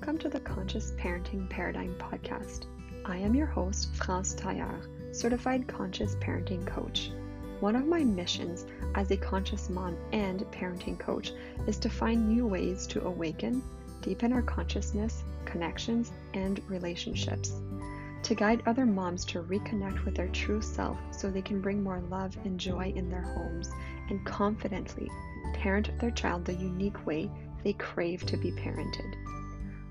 Welcome to the Conscious Parenting Paradigm Podcast. I am your host, France Taillard, certified conscious parenting coach. One of my missions as a conscious mom and parenting coach is to find new ways to awaken, deepen our consciousness, connections, and relationships. To guide other moms to reconnect with their true self so they can bring more love and joy in their homes and confidently parent their child the unique way they crave to be parented.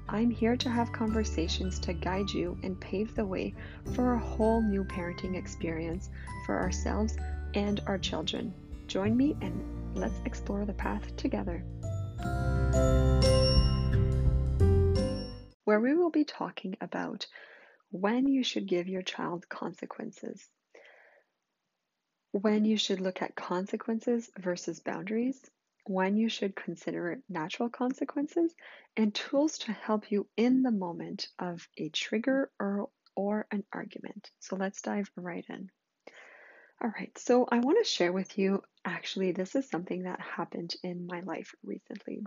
I'm here to have conversations to guide you and pave the way for a whole new parenting experience for ourselves and our children. Join me and let's explore the path together. Where we will be talking about when you should give your child consequences, when you should look at consequences versus boundaries, when you should consider natural consequences, and tools to help you in the moment of a trigger or, or an argument. So let's dive right in. All right, so I want to share with you actually, this is something that happened in my life recently.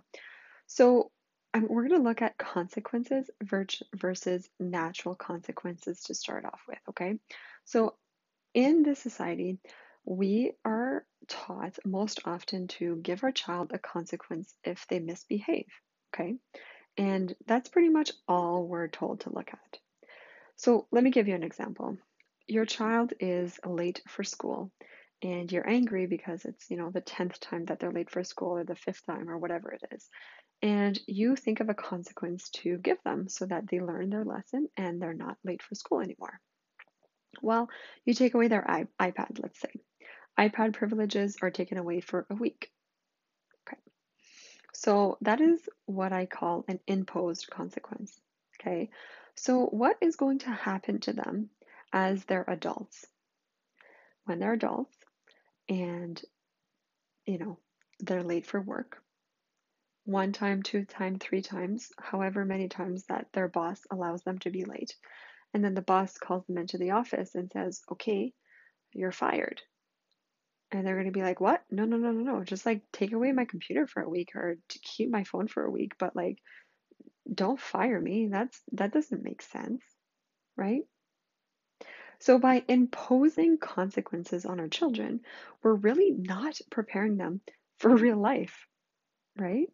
So um, we're going to look at consequences versus natural consequences to start off with, okay? So in this society, we are taught most often to give our child a consequence if they misbehave, okay? And that's pretty much all we're told to look at. So let me give you an example. Your child is late for school and you're angry because it's, you know, the 10th time that they're late for school or the fifth time or whatever it is. And you think of a consequence to give them so that they learn their lesson and they're not late for school anymore. Well, you take away their iPad, let's say iPad privileges are taken away for a week. Okay. So that is what I call an imposed consequence. Okay. So what is going to happen to them as they're adults? When they're adults and, you know, they're late for work, one time, two time, three times, however many times that their boss allows them to be late. And then the boss calls them into the office and says, okay, you're fired. And they're going to be like, what? No, no, no, no, no. Just like take away my computer for a week or to keep my phone for a week, but like don't fire me. That's that doesn't make sense, right? So by imposing consequences on our children, we're really not preparing them for real life, right?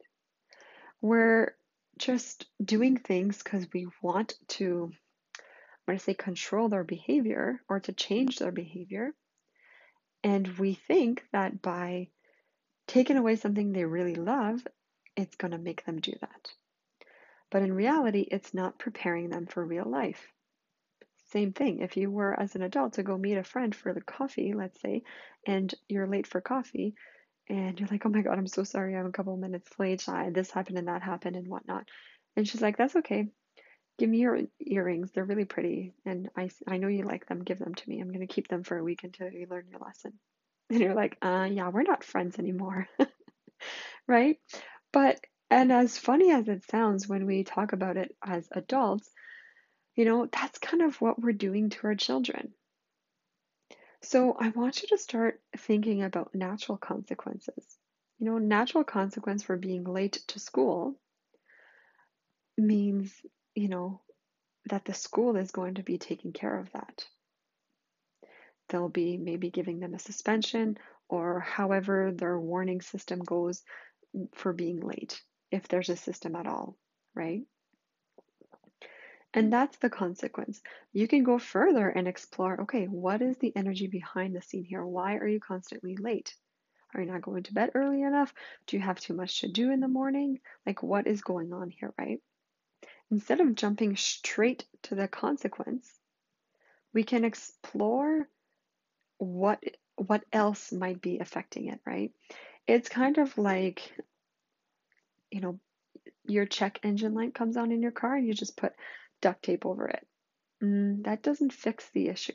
We're just doing things because we want to, I'm going to say, control their behavior or to change their behavior and we think that by taking away something they really love, it's going to make them do that. But in reality, it's not preparing them for real life. Same thing, if you were as an adult to go meet a friend for the coffee, let's say, and you're late for coffee, and you're like, oh my God, I'm so sorry, I'm a couple minutes late, this happened and that happened and whatnot. And she's like, that's okay give me your earrings. They're really pretty, and I, I know you like them. Give them to me. I'm going to keep them for a week until you learn your lesson. And you're like, uh, yeah, we're not friends anymore. right? But, and as funny as it sounds when we talk about it as adults, you know, that's kind of what we're doing to our children. So I want you to start thinking about natural consequences. You know, natural consequence for being late to school means you know, that the school is going to be taking care of that. They'll be maybe giving them a suspension or however their warning system goes for being late, if there's a system at all, right? And that's the consequence. You can go further and explore okay, what is the energy behind the scene here? Why are you constantly late? Are you not going to bed early enough? Do you have too much to do in the morning? Like, what is going on here, right? Instead of jumping straight to the consequence, we can explore what what else might be affecting it, right? It's kind of like you know, your check engine light comes on in your car and you just put duct tape over it. Mm, that doesn't fix the issue.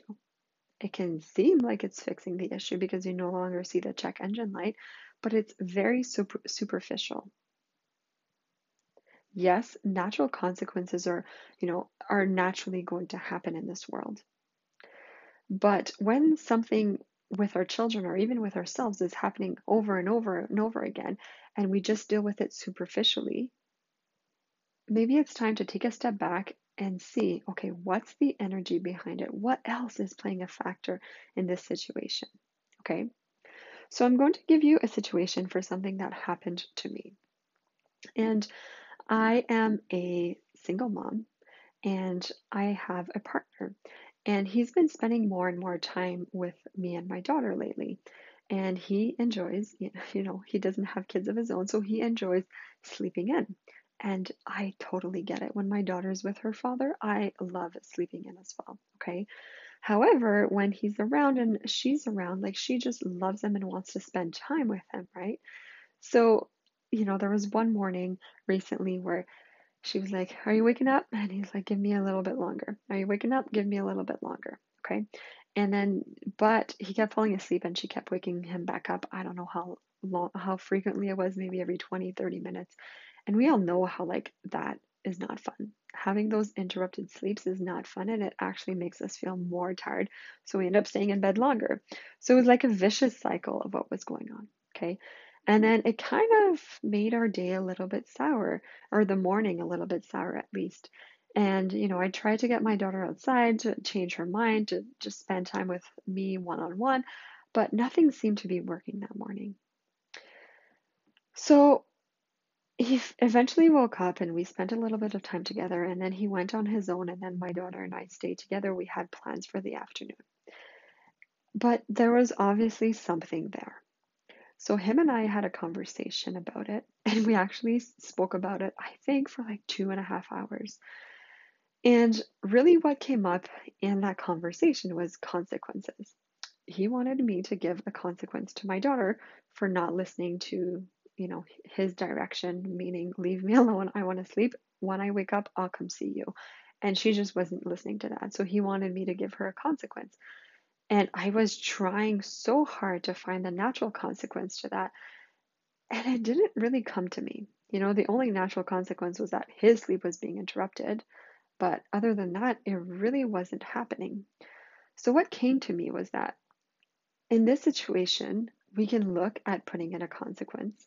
It can seem like it's fixing the issue because you no longer see the check engine light, but it's very super, superficial yes, natural consequences are, you know, are naturally going to happen in this world. But when something with our children or even with ourselves is happening over and over and over again, and we just deal with it superficially, maybe it's time to take a step back and see okay, what's the energy behind it? What else is playing a factor in this situation? Okay, so I'm going to give you a situation for something that happened to me. And I am a single mom and I have a partner. And he's been spending more and more time with me and my daughter lately. And he enjoys, you know, he doesn't have kids of his own, so he enjoys sleeping in. And I totally get it. When my daughter's with her father, I love sleeping in as well. Okay. However, when he's around and she's around, like she just loves him and wants to spend time with him, right? So, you know, there was one morning recently where she was like, Are you waking up? And he's like, Give me a little bit longer. Are you waking up? Give me a little bit longer. Okay. And then, but he kept falling asleep and she kept waking him back up. I don't know how long, how frequently it was, maybe every 20, 30 minutes. And we all know how, like, that is not fun. Having those interrupted sleeps is not fun and it actually makes us feel more tired. So we end up staying in bed longer. So it was like a vicious cycle of what was going on. Okay. And mm-hmm. then it kind of made our day a little bit sour, or the morning a little bit sour at least. And, you know, I tried to get my daughter outside to change her mind, to just spend time with me one on one, but nothing seemed to be working that morning. So he eventually woke up and we spent a little bit of time together, and then he went on his own, and then my daughter and I stayed together. We had plans for the afternoon. But there was obviously something there. So him and I had a conversation about it, and we actually spoke about it, I think, for like two and a half hours. And really, what came up in that conversation was consequences. He wanted me to give a consequence to my daughter for not listening to, you know, his direction, meaning leave me alone. I want to sleep. When I wake up, I'll come see you. And she just wasn't listening to that. So he wanted me to give her a consequence. And I was trying so hard to find the natural consequence to that. And it didn't really come to me. You know, the only natural consequence was that his sleep was being interrupted. But other than that, it really wasn't happening. So, what came to me was that in this situation, we can look at putting in a consequence.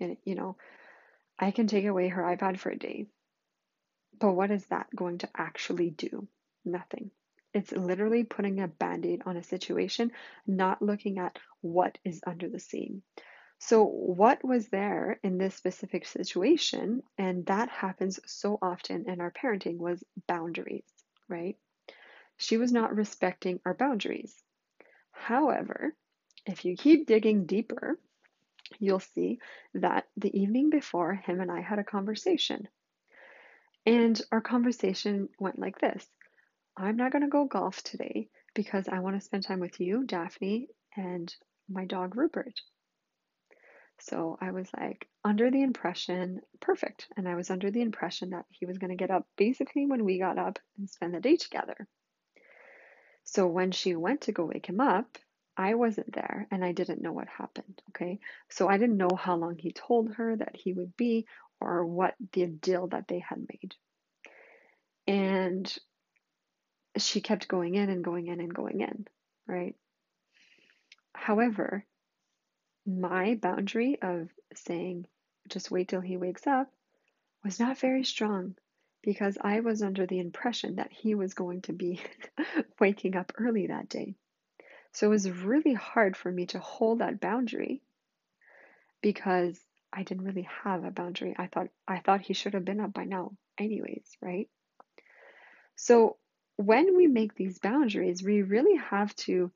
And, you know, I can take away her iPad for a day. But what is that going to actually do? Nothing. It's literally putting a band aid on a situation, not looking at what is under the seam. So, what was there in this specific situation, and that happens so often in our parenting, was boundaries, right? She was not respecting our boundaries. However, if you keep digging deeper, you'll see that the evening before, him and I had a conversation. And our conversation went like this I'm not going to go golf today because I want to spend time with you, Daphne, and my dog, Rupert. So I was like under the impression, perfect. And I was under the impression that he was going to get up basically when we got up and spend the day together. So when she went to go wake him up, I wasn't there and I didn't know what happened. Okay. So I didn't know how long he told her that he would be or what the deal that they had made. And she kept going in and going in and going in, right? However, my boundary of saying, just wait till he wakes up, was not very strong because I was under the impression that he was going to be waking up early that day. So it was really hard for me to hold that boundary because I didn't really have a boundary. I thought I thought he should have been up by now anyways, right? So when we make these boundaries, we really have to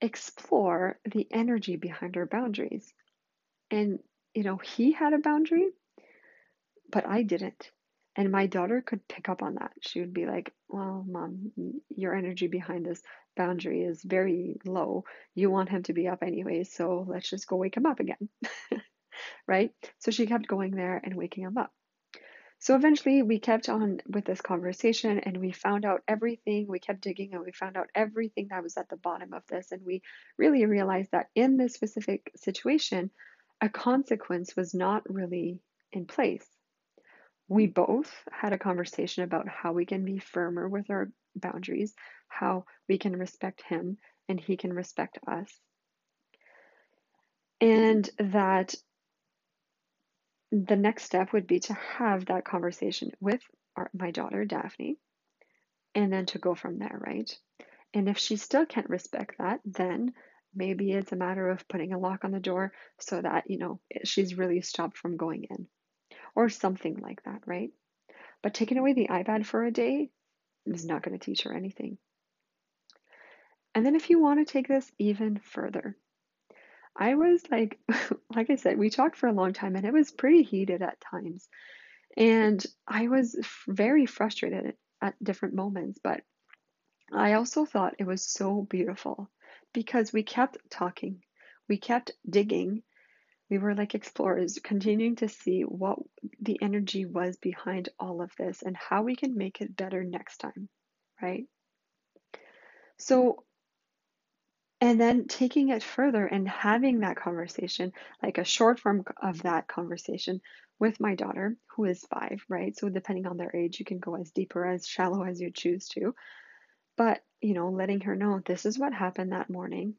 explore the energy behind our boundaries. And, you know, he had a boundary, but I didn't. And my daughter could pick up on that. She would be like, Well, mom, your energy behind this boundary is very low. You want him to be up anyway, so let's just go wake him up again. right? So she kept going there and waking him up. So eventually we kept on with this conversation and we found out everything. We kept digging and we found out everything that was at the bottom of this. And we really realized that in this specific situation, a consequence was not really in place. We both had a conversation about how we can be firmer with our boundaries, how we can respect him and he can respect us. And that the next step would be to have that conversation with our, my daughter, Daphne, and then to go from there, right? And if she still can't respect that, then maybe it's a matter of putting a lock on the door so that, you know, she's really stopped from going in or something like that, right? But taking away the iPad for a day is not going to teach her anything. And then if you want to take this even further, I was like, like I said, we talked for a long time and it was pretty heated at times. And I was very frustrated at different moments, but I also thought it was so beautiful because we kept talking, we kept digging. We were like explorers, continuing to see what the energy was behind all of this and how we can make it better next time, right? So and then taking it further and having that conversation, like a short form of that conversation with my daughter, who is five, right? So, depending on their age, you can go as deep or as shallow as you choose to. But, you know, letting her know this is what happened that morning.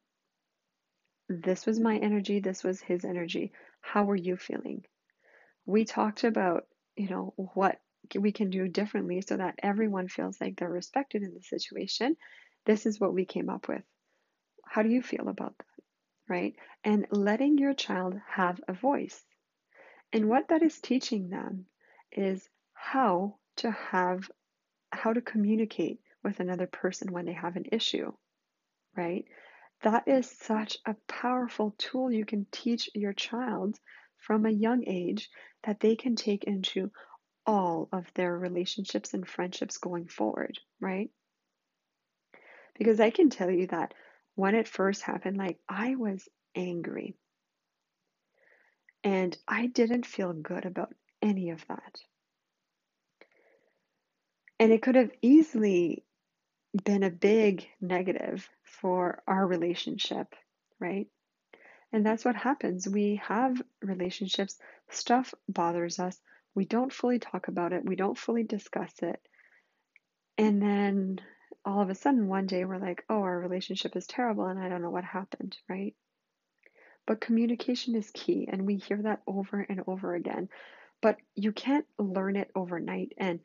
This was my energy. This was his energy. How were you feeling? We talked about, you know, what we can do differently so that everyone feels like they're respected in the situation. This is what we came up with. How do you feel about that? Right? And letting your child have a voice. And what that is teaching them is how to have, how to communicate with another person when they have an issue, right? That is such a powerful tool you can teach your child from a young age that they can take into all of their relationships and friendships going forward, right? Because I can tell you that when it first happened, like I was angry. And I didn't feel good about any of that. And it could have easily been a big negative for our relationship, right? And that's what happens. We have relationships, stuff bothers us, we don't fully talk about it, we don't fully discuss it. And then all of a sudden one day we're like, oh, our relationship is terrible and I don't know what happened, right? But communication is key, and we hear that over and over again. But you can't learn it overnight, and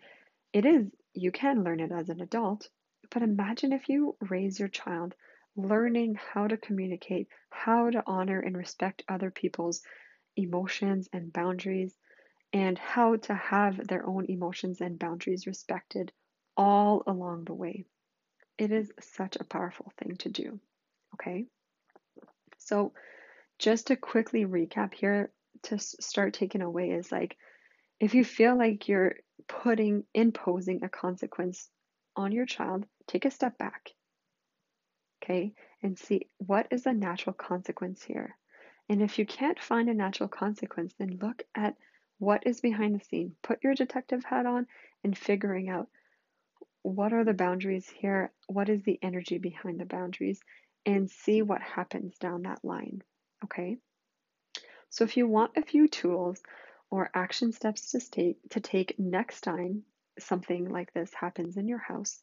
it is, you can learn it as an adult. But imagine if you raise your child learning how to communicate, how to honor and respect other people's emotions and boundaries, and how to have their own emotions and boundaries respected all along the way. It is such a powerful thing to do. Okay? So, just to quickly recap here to start taking away is like if you feel like you're putting, imposing a consequence on your child, take a step back. Okay? And see what is the natural consequence here. And if you can't find a natural consequence, then look at what is behind the scene. Put your detective hat on and figuring out what are the boundaries here? What is the energy behind the boundaries? And see what happens down that line. Okay? So if you want a few tools or action steps to take to take next time something like this happens in your house,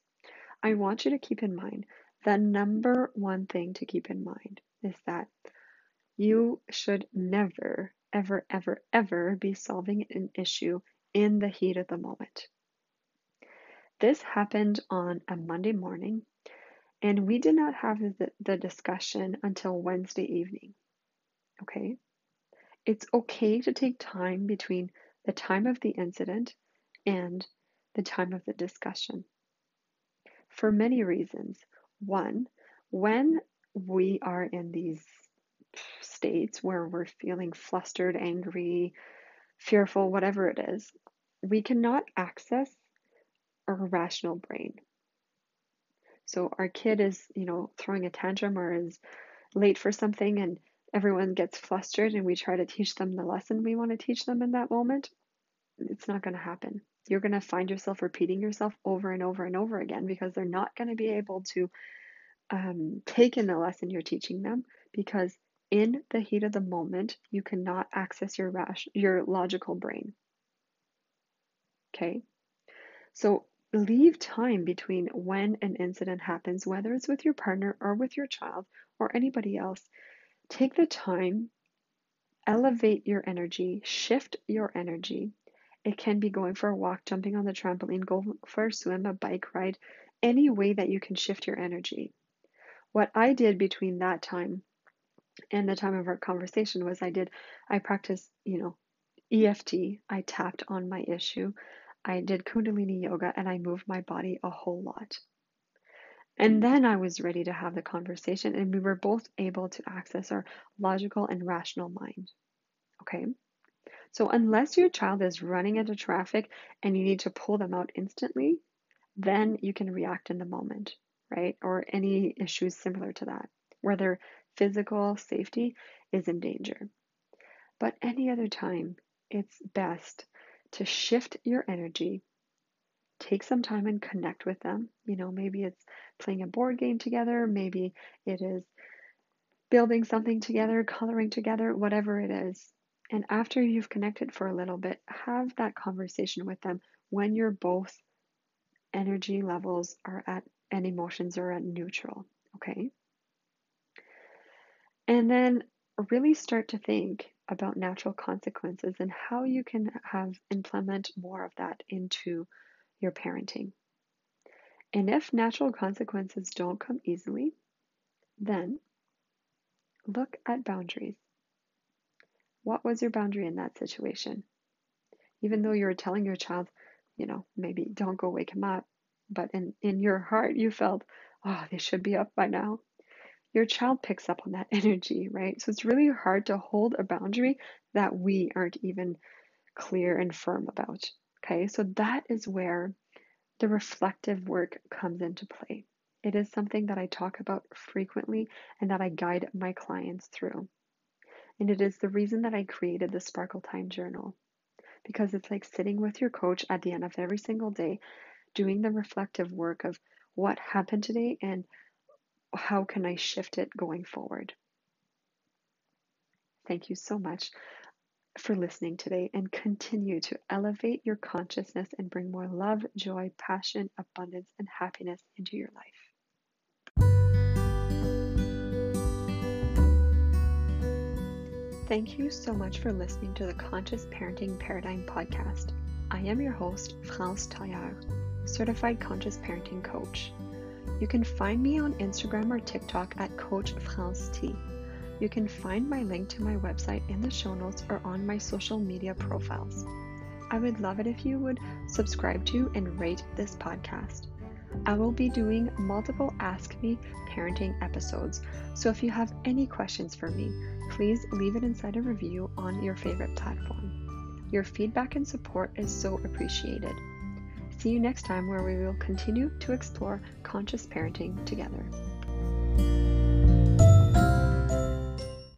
I want you to keep in mind the number one thing to keep in mind is that you should never, ever, ever, ever be solving an issue in the heat of the moment. This happened on a Monday morning, and we did not have the, the discussion until Wednesday evening. Okay? It's okay to take time between the time of the incident and the time of the discussion for many reasons. One, when we are in these states where we're feeling flustered, angry, fearful, whatever it is, we cannot access our rational brain. So our kid is, you know, throwing a tantrum or is late for something and everyone gets flustered and we try to teach them the lesson we want to teach them in that moment. It's not going to happen. You're going to find yourself repeating yourself over and over and over again because they're not going to be able to um, take in the lesson you're teaching them because in the heat of the moment you cannot access your rash your logical brain okay so leave time between when an incident happens, whether it's with your partner or with your child or anybody else. Take the time elevate your energy, shift your energy. It can be going for a walk, jumping on the trampoline, go for a swim, a bike ride, any way that you can shift your energy. What I did between that time and the time of our conversation was I did, I practiced, you know, EFT. I tapped on my issue. I did Kundalini yoga and I moved my body a whole lot. And mm. then I was ready to have the conversation, and we were both able to access our logical and rational mind. Okay? So, unless your child is running into traffic and you need to pull them out instantly, then you can react in the moment, right? Or any issues similar to that, where their physical safety is in danger. But any other time, it's best to shift your energy take some time and connect with them. You know, maybe it's playing a board game together, maybe it is building something together, coloring together, whatever it is. And after you've connected for a little bit, have that conversation with them when your both energy levels are at and emotions are at neutral. Okay. And then really start to think about natural consequences and how you can have implement more of that into your parenting. And if natural consequences don't come easily, then look at boundaries. What was your boundary in that situation? Even though you were telling your child, you know, maybe don't go wake him up, but in, in your heart you felt, oh, they should be up by now. Your child picks up on that energy, right? So it's really hard to hold a boundary that we aren't even clear and firm about. Okay, so that is where the reflective work comes into play. It is something that I talk about frequently and that I guide my clients through. And it is the reason that I created the Sparkle Time Journal because it's like sitting with your coach at the end of every single day, doing the reflective work of what happened today and how can I shift it going forward. Thank you so much for listening today and continue to elevate your consciousness and bring more love, joy, passion, abundance, and happiness into your life. Thank you so much for listening to the Conscious Parenting Paradigm podcast. I am your host, France Taillard, certified conscious parenting coach. You can find me on Instagram or TikTok at Coach France T. You can find my link to my website in the show notes or on my social media profiles. I would love it if you would subscribe to and rate this podcast. I will be doing multiple Ask Me Parenting episodes, so if you have any questions for me, please leave it inside a review on your favorite platform. Your feedback and support is so appreciated. See you next time where we will continue to explore conscious parenting together.